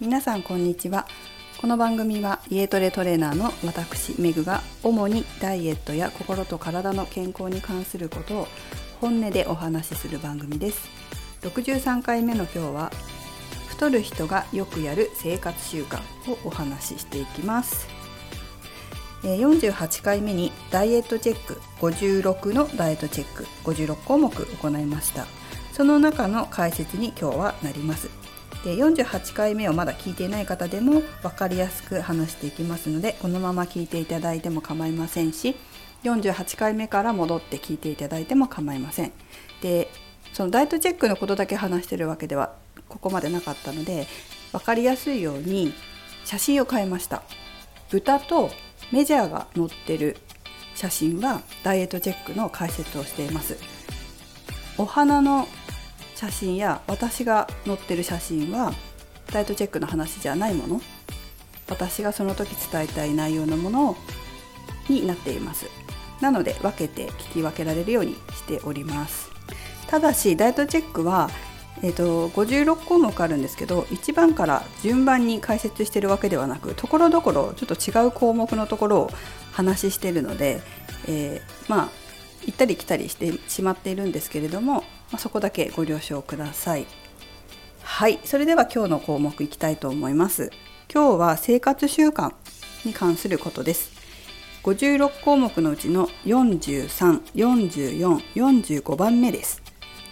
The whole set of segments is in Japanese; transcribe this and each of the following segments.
皆さんこんにちは。この番組は家トレトレーナーの私メグが主にダイエットや心と体の健康に関することを本音でお話しする番組です。63回目の今日は太る人がよくやる生活習慣をお話ししていきます。48回目にダイエットチェック56のダイエットチェック56項目行いました。その中の解説に今日はなります。で48回目をまだ聞いていない方でも分かりやすく話していきますのでこのまま聞いていただいても構いませんし48回目から戻って聞いていただいても構いません。でそのダイエットチェックのことだけ話してるわけではここまでなかったので分かりやすいように写真を変えました。豚とメジャーが載ってる写真はダイエットチェックの解説をしています。お花の写真や私が載ってる写真はダイエットチェックの話じゃないもの。私がその時伝えたい内容のものになっています。なので分けて聞き分けられるようにしております。ただしダイエットチェックはえーと、56項目あるんですけど1番から順番に解説してるわけではなくところどころちょっと違う項目のところを話してるので、えー、まあ行ったり来たりしてしまっているんですけれども、ま、そこだけご了承ください。はいそれでは今日の項目いきたいと思います。今日は生活習慣に関することです。56項目のうちの43、44、45番目です。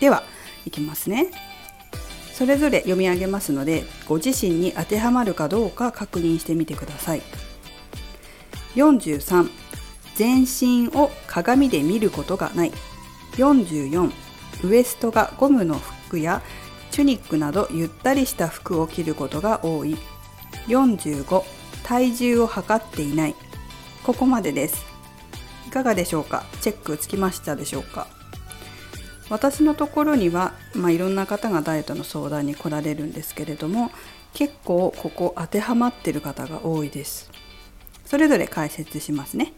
では、いきますね。それぞれ読み上げますので、ご自身に当てはまるかどうか確認してみてください。43全身を鏡で見ることがない44ウエストがゴムの服やチュニックなどゆったりした服を着ることが多い。45体重を測っていない。ここまでです。いかがでしょうか？チェックつきましたでしょうか？私のところには、まあ、いろんな方がダイエットの相談に来られるんですけれども結構ここ当てはまってる方が多いです。それぞれ解説しますね。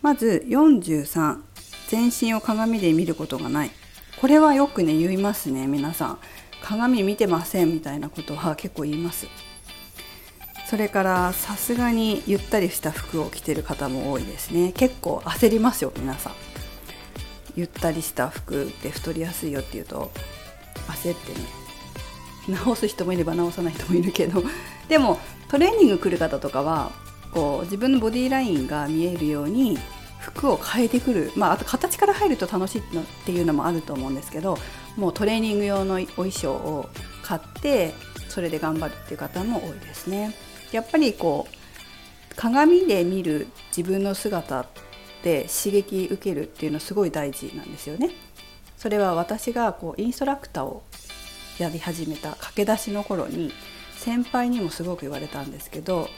まず43全身を鏡で見ることがない。これはよくね言いますね。皆さん。鏡見てませんみたいなことは結構言います。それからさすがにゆったりした服を着てる方も多いですね。結構焦りますよ皆さん。ゆったりした服で太りやすいよっていうと焦ってね。直す人もいれば直さない人もいるけど。でもトレーニング来る方とかはこう自分のボディーラインが見えるように服を変えてくる、まあ、あと形から入ると楽しいのっていうのもあると思うんですけどもうトレーニング用のお衣装を買ってそれで頑張るっていう方も多いですね。やっぱりこう鏡で見る自分の姿って刺激受けるっていうのすごい大事なんですよね。それは私がこうインストラクターをやり始めた駆け出しの頃に先輩にもすごく言われたんですけど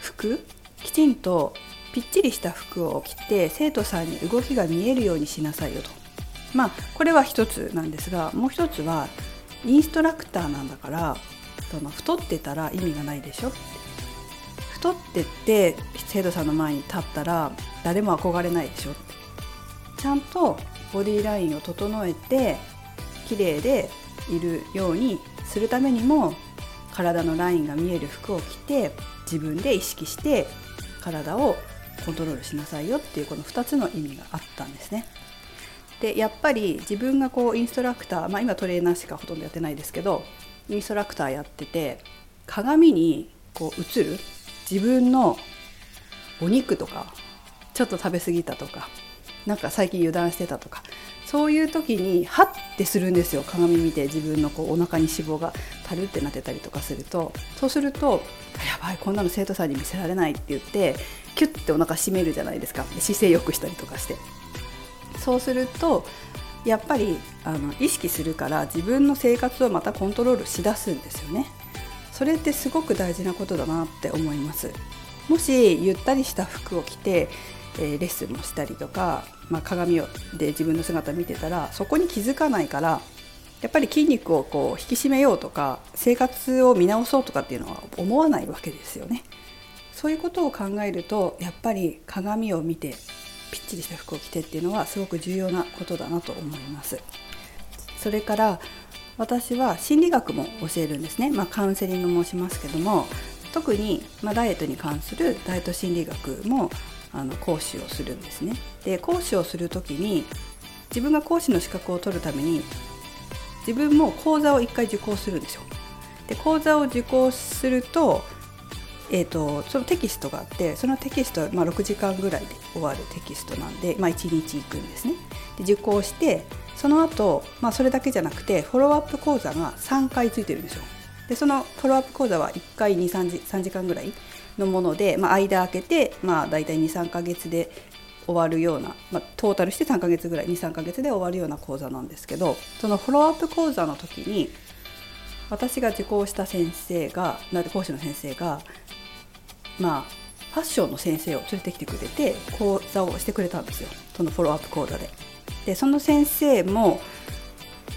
服きちんとぴっちりした服を着て生徒さんに動きが見えるようにしなさいよと。まあこれは一つなんですがもう一つはインストラクターなんだからその太ってたら意味がないでしょ。太ってって生徒さんの前に立ったら誰も憧れないでしょ。ちゃんとボディーラインを整えて綺麗でいるようにするためにも体のラインが見える服を着て自分で意識して体をコントロールしなさいよっていうこの2つの意味があったんですね。でやっぱり自分がこうインストラクター、まあ、今トレーナーしかほとんどやってないですけどインストラクターやってて鏡にこう映る自分のお肉とかちょっと食べ過ぎたとかなんか最近油断してたとかそういう時にハッてするんですよ鏡見て自分のこうお腹に脂肪がたるってなってたりとかするとそうすると「やばいこんなの生徒さんに見せられない」って言ってキュッてお腹締めるじゃないですか。姿勢良くしたりとかして。そうするとやっぱりあの意識するから自分の生活をまたコントロールしだすんですよね。それってすごく大事なことだなって思います。もしゆったりした服を着てえー、レッスンもしたりとか、まあ、鏡をで自分の姿見てたらそこに気づかないからやっぱり筋肉をこう引き締めようとか生活を見直そうとかっていうのは思わないわけですよね。そういうことを考えるとやっぱり鏡を見てぴっちりした服を着てっていうのはすごく重要なことだなと思います。それから私は心理学も教えるんですね、まあ、カウンセリングもしますけども特に、ま、ダイエットに関するダイエット心理学もあの講師をするんですね。で講師をする時に自分が講師の資格を取るために自分も講座を1回受講するんですよ。で講座を受講すると,、えーと、そのテキストがあってそのテキストはまあ6時間ぐらいで終わるテキストなんで、まあ、1日行くんですね。で受講してその後、まあそれだけじゃなくてフォローアップ講座が3回ついてるんですよ。でそのフォローアップ講座は1回23時 ,3 時間ぐらいのもので、まあ、間空けて、まあ、大体23か月で終わるような、まあ、トータルして3か月ぐらい23か月で終わるような講座なんですけどそのフォローアップ講座の時に私が受講した先生が講師の先生がまあファッションの先生を連れてきてくれて講座をしてくれたんですよ。そのフォローアップ講座で。でその先生も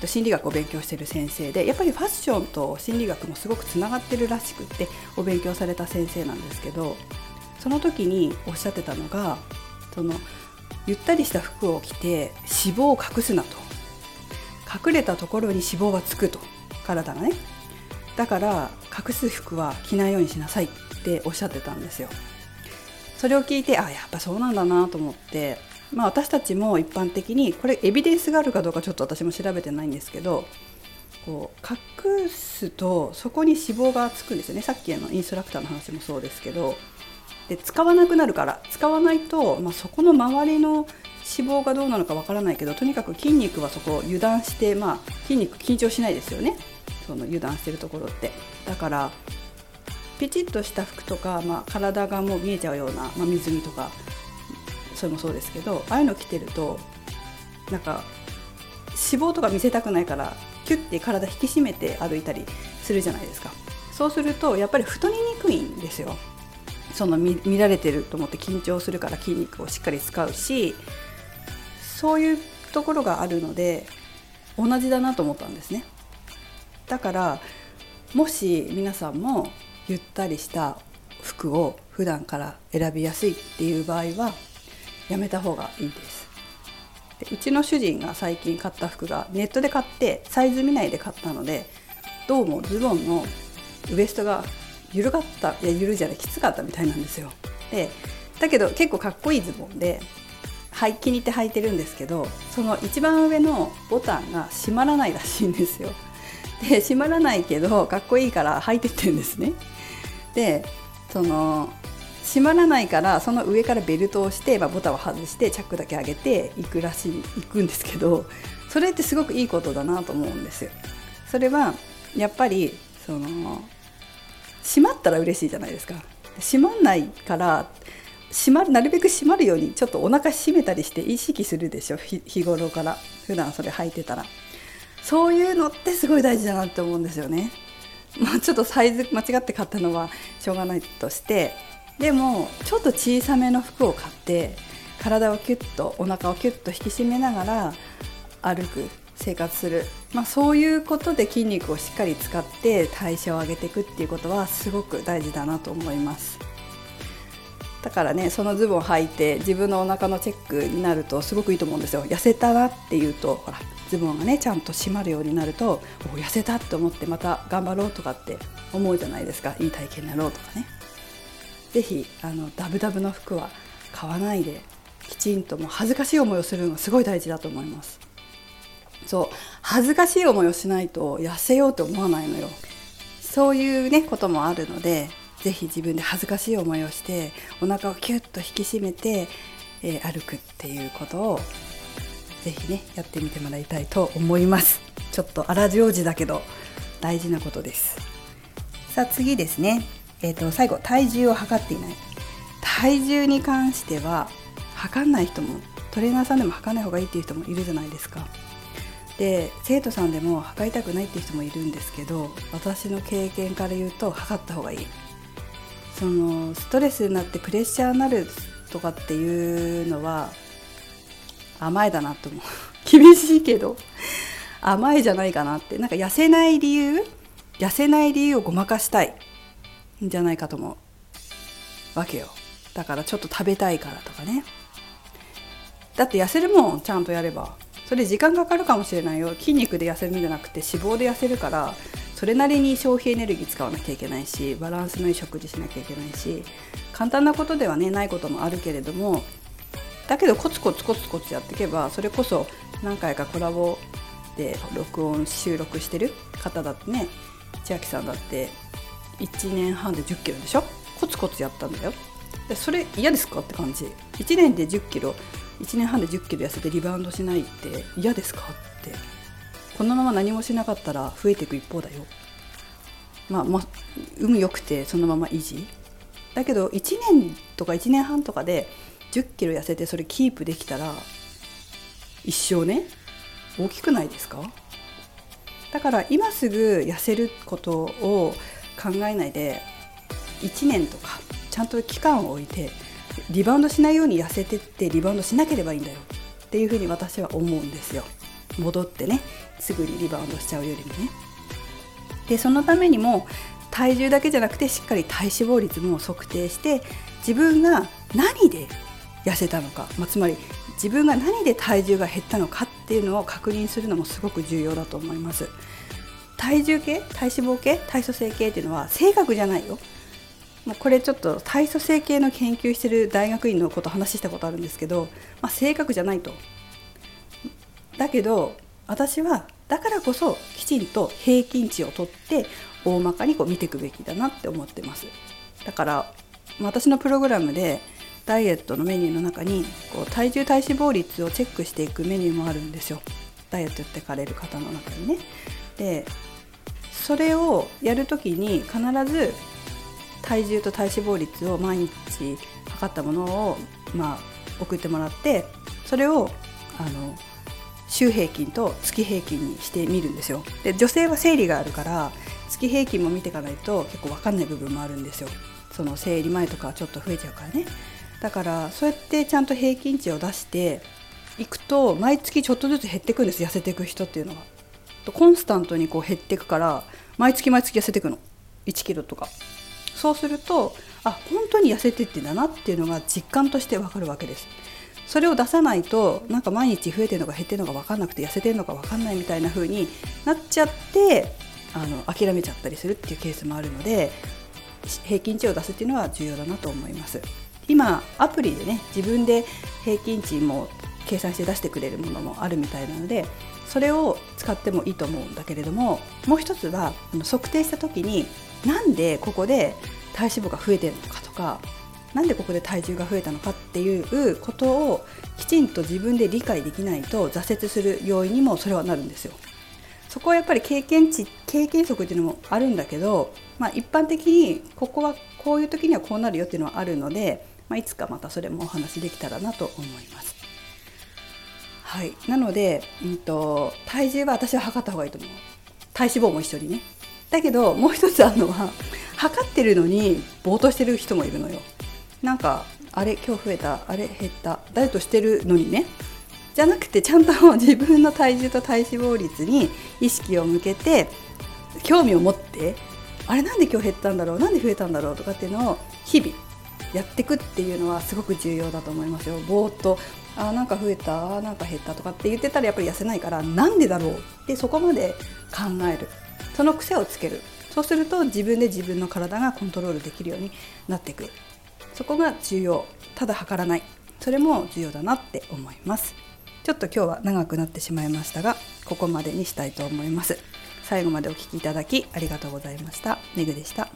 心理学を勉強してる先生でやっぱりファッションと心理学もすごくつながってるらしくってお勉強された先生なんですけどその時におっしゃってたのがそのゆったりした服を着て脂肪を隠すなと。隠れたところに脂肪がつくと。体がね。だから隠す服は着ないようにしなさい。っておっしゃってたんですよ。それを聞いてあやっぱそうなんだなと思ってまあ、私たちも一般的にこれエビデンスがあるかどうかちょっと私も調べてないんですけどこう隠すとそこに脂肪がつくんですよね。さっきのインストラクターの話もそうですけどで使わなくなるから使わないと、まあ、そこの周りの脂肪がどうなのかわからないけどとにかく筋肉はそこを油断して、まあ、筋肉緊張しないですよね。その油断してるところって。だからピチッとした服とか、まあ、体がもう見えちゃうような、まあ、水着とかそれもそうですけどああいうの着てるとなんか脂肪とか見せたくないからキュッて体引き締めて歩いたりするじゃないですか。そうするとやっぱり太りにくいんですよ。その見られてると思って緊張するから筋肉をしっかり使うしそういうところがあるので同じだなと思ったんですね。だからもし皆さんもゆったりした服を普段から選びやすいっていう場合はやめた方がいいです。でうちの主人が最近買った服がネットで買ってサイズ見ないで買ったのでどうもズボンのウエストが緩かったいや緩じゃないきつかったみたいなんですよ。でだけど結構かっこいいズボンではい気に入って履いてるんですけどその一番上のボタンが閉まらないらしいんですよ。で閉まらないけどかっこいいから履いてってるんですねでその閉まらないからその上からベルトをして、まあ、ボタンを外してチャックだけ上げていくらしい行くんですけどそれってすごくいいことだなと思うんですよ。それはやっぱりその閉まったら嬉しいじゃないですか。閉まんないから閉まるなるべく閉まるようにちょっとお腹閉めたりして意識するでしょ日頃から普段それ履いてたらそういうのってすごい大事だなって思うんですよね。まあ、ちょっとサイズ間違って買ったのはしょうがないとしてでもちょっと小さめの服を買って体をキュッとお腹をキュッと引き締めながら歩く生活する、まあ、そういうことで筋肉をしっかり使って代謝を上げていくっていうことはすごく大事だなと思いますだからねそのズボンを履いて自分のお腹のチェックになるとすごくいいと思うんですよ。痩せたなっていうとほらズボンがねちゃんと締まるようになるとお痩せたって思ってまた頑張ろうとかって思うじゃないですか。いい体型になろうとかね。是非ダブダブの服は買わないできちんとも恥ずかしい思いをするのがすごい大事だと思います。そう恥ずかしい思いをしないと痩せようと思わないのよ。そういうねこともあるので是非自分で恥ずかしい思いをしてお腹をキュッと引き締めて、えー、歩くっていうことを是非ねやってみてもらいたいと思います。ちょっと荒療治だけど大事なことです。さあ次ですね。えーと、最後体重を測っていない。体重に関しては測んない人もトレーナーさんでも測らない方がいいっていう人もいるじゃないですか。で生徒さんでも測りたくないっていう人もいるんですけど私の経験から言うと測った方がいい。そのストレスになってプレッシャーになるとかっていうのは甘えだなと思う。厳しいけど甘えじゃないかなって。なんか痩せない理由？痩せない理由をごまかしたいんじゃないかと思うわけよ。だからちょっと食べたいからとかね。だって痩せるもんちゃんとやれば。それ時間かかるかもしれないよ。筋肉で痩せるんじゃなくて脂肪で痩せるからそれなりに消費エネルギー使わなきゃいけないしバランスのいい食事しなきゃいけないし簡単なことではねないこともあるけれどもだけどコツコツコツコツやっていけばそれこそ何回かコラボで録音収録してる方だってね千秋さんだって1年半で1 0キロでしょ？コツコツやったんだよ。でそれ嫌ですかって感じ。1年で1 0キロ1年半で1 0キロ痩せてリバウンドしないって嫌ですかって。このまま何もしなかったら増えていく一方だよ。まあまあ運良くてそのまま維持。だけど1年とか1年半とかで1 0キロ痩せてそれキープできたら一生ね大きくないですか？だから今すぐ痩せることを考えないで1年とかちゃんと期間を置いてリバウンドしないように痩せてってリバウンドしなければいいんだよ。っていうふうに私は思うんですよ。戻ってねすぐにリバウンドしちゃうよりもね。でそのためにも体重だけじゃなくてしっかり体脂肪率も測定して自分が何で痩せたのか、まあ、つまり自分が何で体重が減ったのかっていうのを確認するのもすごく重要だと思います。体重計体脂肪計体組成計っていうのは正確じゃないよ。もうこれちょっと体組成計の研究してる大学院のこと話したことあるんですけど、まあ、正確じゃないと。だけど私はだからこそきちんと平均値を取って大まかにこう見ていくべきだなって思ってます。だから私のプログラムでダイエットのメニューの中にこう体重体脂肪率をチェックしていくメニューもあるんですよ。ダイエットやってかれる方の中にね。でそれをやる時に必ず体重と体脂肪率を毎日測ったものを、まあ、送ってもらってそれをあの週平均と月平均にしてみるんですよ。で女性は生理があるから月平均も見ていかないと結構分かんない部分もあるんですよ。その生理前とかちょっと増えちゃうからね。だからそうやってちゃんと平均値を出していくと毎月ちょっとずつ減っていくんです。痩せていく人っていうのは。コンスタントにこう減っていくから毎月毎月痩せていくの。1キロとか。そうするとあ本当に痩せてってんだなっていうのが実感としてわかるわけです。それを出さないとなんか毎日増えてるのか減ってるのか分かんなくて痩せてるのか分かんないみたいな風になっちゃってあの諦めちゃったりするっていうケースもあるので平均値を出すっていうのは重要だなと思います。今アプリでね自分で平均値も計算して出してくれるものもあるみたいなのでそれを使ってもいいと思うんだけれどももう一つは測定した時になんでここで体脂肪が増えてるのかとかなんでここで体重が増えたのかっていうことをきちんと自分で理解できないと挫折する要因にもそれはなるんですよ。そこはやっぱり経験値経験則っていうのもあるんだけど、まあ、一般的にここはこういう時にはこうなるよっていうのはあるのでまあ、いつかまたそれもお話できたらなと思います。はい、なので、うんと、体重は私は測った方がいいと思う体脂肪も一緒にねだけどもう一つあるのは測ってるのにぼーっとしてる人もいるのよなんかあれ今日増えた。あれ減った。ダイエットしてるのにね。じゃなくてちゃんと自分の体重と体脂肪率に意識を向けて興味を持ってあれなんで今日減ったんだろう？なんで増えたんだろうとかっていうのを日々やっていくっていうのはすごく重要だと思いますよ。ぼーっとあなんか増えたあなんか減ったとかって言ってたらやっぱり痩せないからなんでだろうってそこまで考える。その癖をつける。そうすると自分で自分の体がコントロールできるようになっていく。そこが重要。ただ測らない。それも重要だなって思います。ちょっと今日は長くなってしまいましたがここまでにしたいと思います。最後までお聴きいただきありがとうございました。めぐでした。